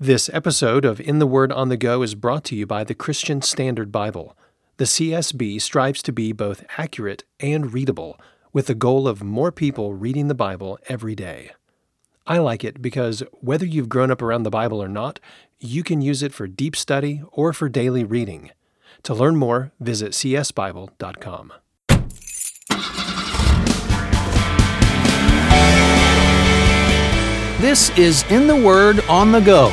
This episode of In the Word on the Go is brought to you by the Christian Standard Bible. The CSB strives to be both accurate and readable, with the goal of more people reading the Bible every day. I like it because whether you've grown up around the Bible or not, you can use it for deep study or for daily reading. To learn more, visit csbible.com. This is In the Word on the Go,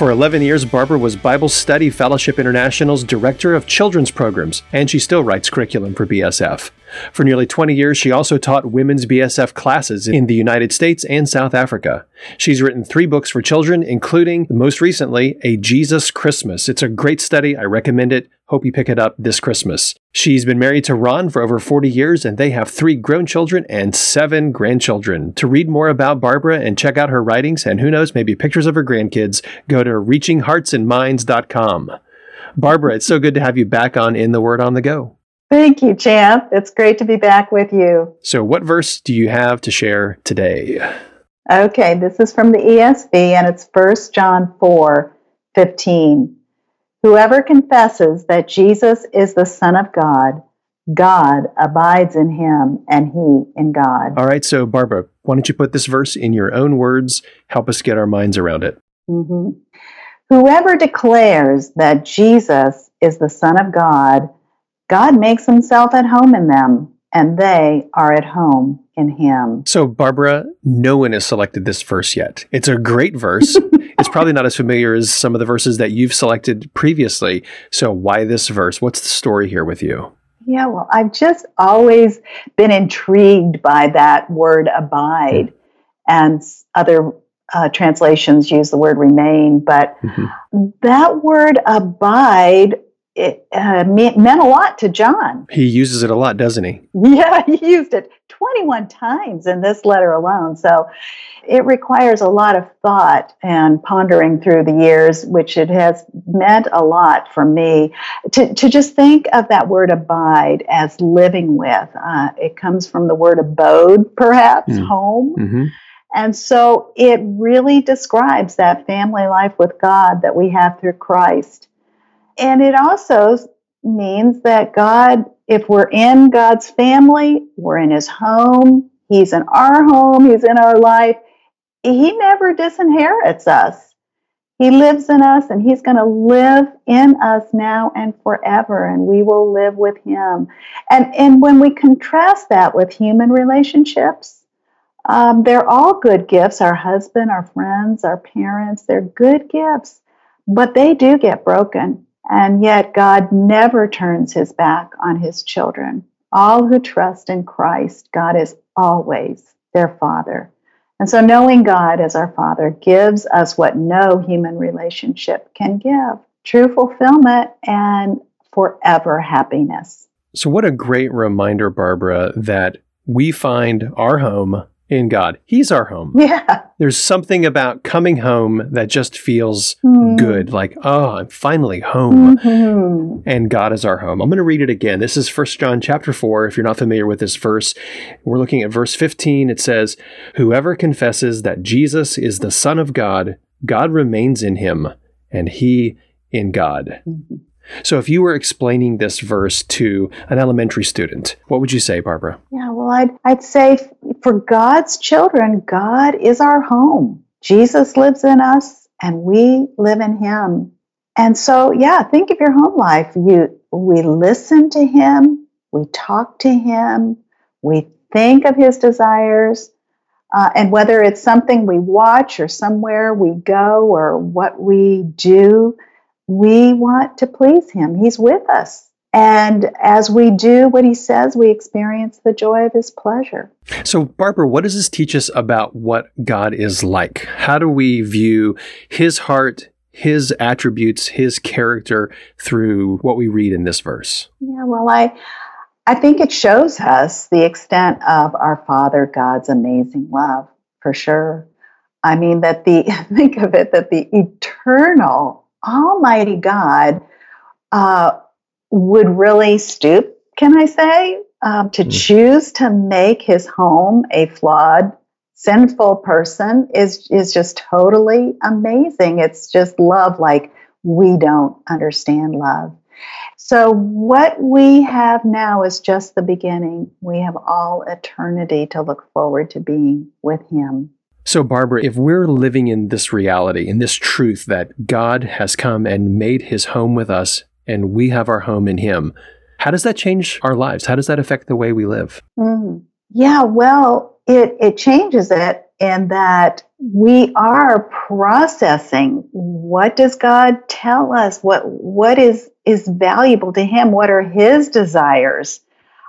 For 11 years, Barbara was Bible Study Fellowship International's Director of Children's Programs, and she still writes curriculum for BSF. For nearly 20 years, she also taught women's BSF classes in the United States and South Africa. She's written three books for children, including, most recently, A Jesus Christmas. It's a great study. I recommend it. Hope you pick it up this Christmas. She's been married to Ron for over 40 years, and they have three grown children and seven grandchildren. To read more about Barbara and check out her writings, and who knows, maybe pictures of her grandkids, go to reachingheartsandminds.com. Barbara, it's so good to have you back on In the Word on the Go. Thank you, Champ. It's great to be back with you. So, what verse do you have to share today? Okay, this is from the ESV and it's 1 John 4 15. Whoever confesses that Jesus is the Son of God, God abides in him and he in God. All right, so Barbara, why don't you put this verse in your own words? Help us get our minds around it. Mm-hmm. Whoever declares that Jesus is the Son of God, God makes himself at home in them, and they are at home in him. So, Barbara, no one has selected this verse yet. It's a great verse. it's probably not as familiar as some of the verses that you've selected previously. So, why this verse? What's the story here with you? Yeah, well, I've just always been intrigued by that word abide, and other uh, translations use the word remain, but mm-hmm. that word abide it uh, meant a lot to John. He uses it a lot, doesn't he? Yeah, he used it 21 times in this letter alone. So it requires a lot of thought and pondering through the years, which it has meant a lot for me to, to just think of that word abide as living with. Uh, it comes from the word abode, perhaps, mm. home. Mm-hmm. And so it really describes that family life with God that we have through Christ. And it also means that God, if we're in God's family, we're in his home, he's in our home, he's in our life, he never disinherits us. He lives in us and he's going to live in us now and forever and we will live with him. And and when we contrast that with human relationships, um, they're all good gifts. Our husband, our friends, our parents, they're good gifts, but they do get broken. And yet, God never turns his back on his children. All who trust in Christ, God is always their Father. And so, knowing God as our Father gives us what no human relationship can give true fulfillment and forever happiness. So, what a great reminder, Barbara, that we find our home in God. He's our home. Yeah. There's something about coming home that just feels mm. good. Like, oh, I'm finally home. Mm-hmm. And God is our home. I'm going to read it again. This is First John chapter 4. If you're not familiar with this verse, we're looking at verse 15. It says, Whoever confesses that Jesus is the Son of God, God remains in him, and he in God. Mm-hmm. So, if you were explaining this verse to an elementary student, what would you say, Barbara? Yeah, well, I'd, I'd say for God's children, God is our home. Jesus lives in us, and we live in Him. And so, yeah, think of your home life. You, we listen to Him, we talk to Him, we think of His desires. Uh, and whether it's something we watch or somewhere we go or what we do, we want to please him. He's with us. And as we do what he says, we experience the joy of his pleasure. So, Barbara, what does this teach us about what God is like? How do we view his heart his attributes, his character through what we read in this verse? Yeah, well, I I think it shows us the extent of our Father God's amazing love, for sure. I mean that the think of it that the eternal Almighty God uh, would really stoop, can I say, um, to mm. choose to make his home a flawed sinful person is is just totally amazing. It's just love like we don't understand love. So what we have now is just the beginning. We have all eternity to look forward to being with him. So, Barbara, if we're living in this reality, in this truth that God has come and made his home with us and we have our home in him, how does that change our lives? How does that affect the way we live? Mm. Yeah, well, it, it changes it in that we are processing what does God tell us? What what is is valuable to him? What are his desires?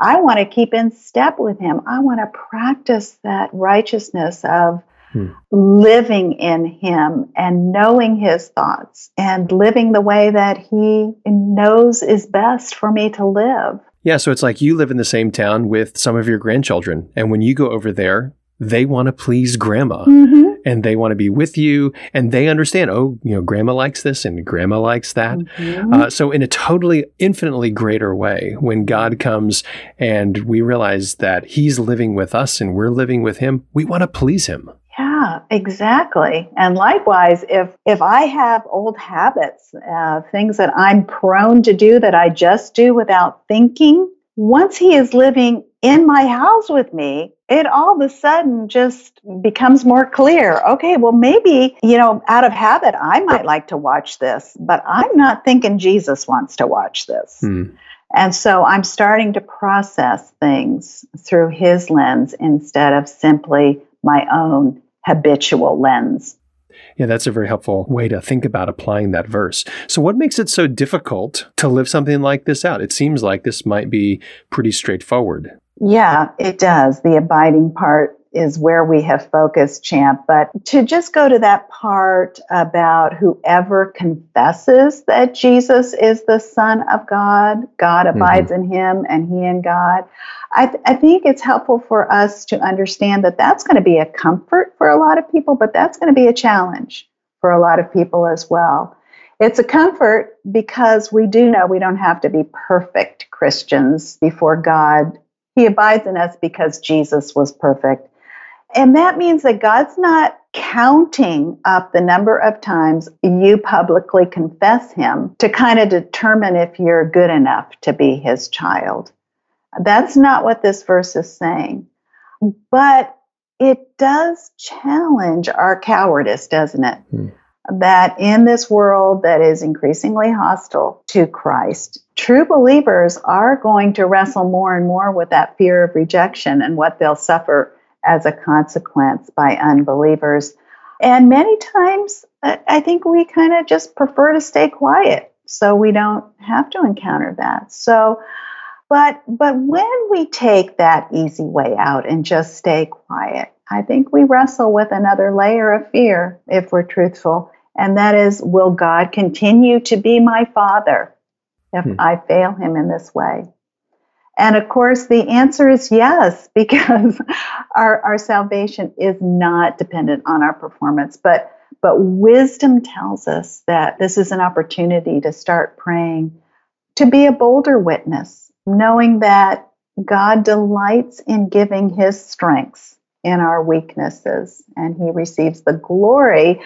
I want to keep in step with him. I want to practice that righteousness of hmm. living in him and knowing his thoughts and living the way that he knows is best for me to live. Yeah, so it's like you live in the same town with some of your grandchildren. And when you go over there, they want to please grandma mm-hmm. and they want to be with you and they understand, oh, you know, grandma likes this and grandma likes that. Mm-hmm. Uh, so, in a totally infinitely greater way, when God comes and we realize that He's living with us and we're living with Him, we want to please Him. Yeah, exactly. And likewise, if if I have old habits, uh, things that I'm prone to do that I just do without thinking, once he is living in my house with me, it all of a sudden just becomes more clear. Okay, well, maybe, you know, out of habit, I might like to watch this, but I'm not thinking Jesus wants to watch this. Hmm. And so I'm starting to process things through his lens instead of simply my own habitual lens. Yeah, that's a very helpful way to think about applying that verse. So, what makes it so difficult to live something like this out? It seems like this might be pretty straightforward. Yeah, it does. The abiding part is where we have focused, Champ. But to just go to that part about whoever confesses that Jesus is the Son of God, God mm-hmm. abides mm-hmm. in him and he in God. I, th- I think it's helpful for us to understand that that's going to be a comfort for a lot of people, but that's going to be a challenge for a lot of people as well. It's a comfort because we do know we don't have to be perfect Christians before God. He abides in us because Jesus was perfect. And that means that God's not counting up the number of times you publicly confess Him to kind of determine if you're good enough to be His child. That's not what this verse is saying. But it does challenge our cowardice, doesn't it? Hmm. That in this world that is increasingly hostile to Christ, true believers are going to wrestle more and more with that fear of rejection and what they'll suffer as a consequence by unbelievers. And many times, I think we kind of just prefer to stay quiet so we don't have to encounter that. So, but but when we take that easy way out and just stay quiet, I think we wrestle with another layer of fear if we're truthful, and that is will God continue to be my father if hmm. I fail him in this way? And of course, the answer is yes, because our, our salvation is not dependent on our performance. But, but wisdom tells us that this is an opportunity to start praying to be a bolder witness, knowing that God delights in giving his strengths in our weaknesses, and he receives the glory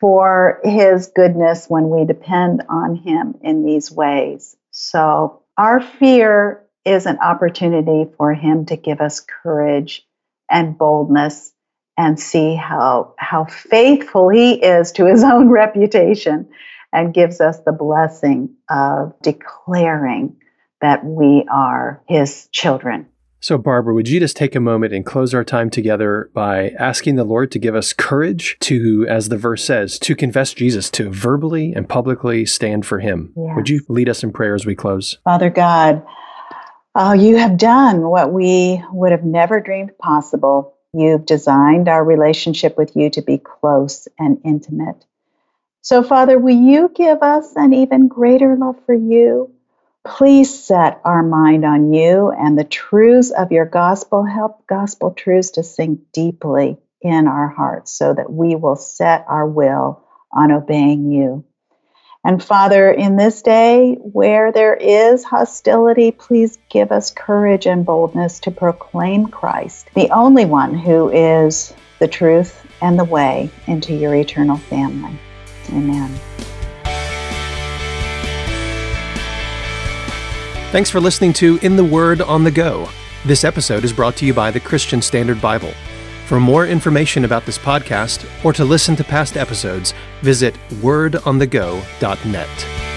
for his goodness when we depend on him in these ways. So, our fear is an opportunity for him to give us courage and boldness and see how how faithful he is to his own reputation and gives us the blessing of declaring that we are his children. So, Barbara, would you just take a moment and close our time together by asking the Lord to give us courage to, as the verse says, to confess Jesus, to verbally and publicly stand for him? Yes. Would you lead us in prayer as we close? Father God, Oh, you have done what we would have never dreamed possible. You've designed our relationship with you to be close and intimate. So, Father, will you give us an even greater love for you? Please set our mind on you and the truths of your gospel. Help gospel truths to sink deeply in our hearts so that we will set our will on obeying you. And Father, in this day where there is hostility, please give us courage and boldness to proclaim Christ, the only one who is the truth and the way into your eternal family. Amen. Thanks for listening to In the Word on the Go. This episode is brought to you by the Christian Standard Bible. For more information about this podcast or to listen to past episodes, visit wordonthego.net.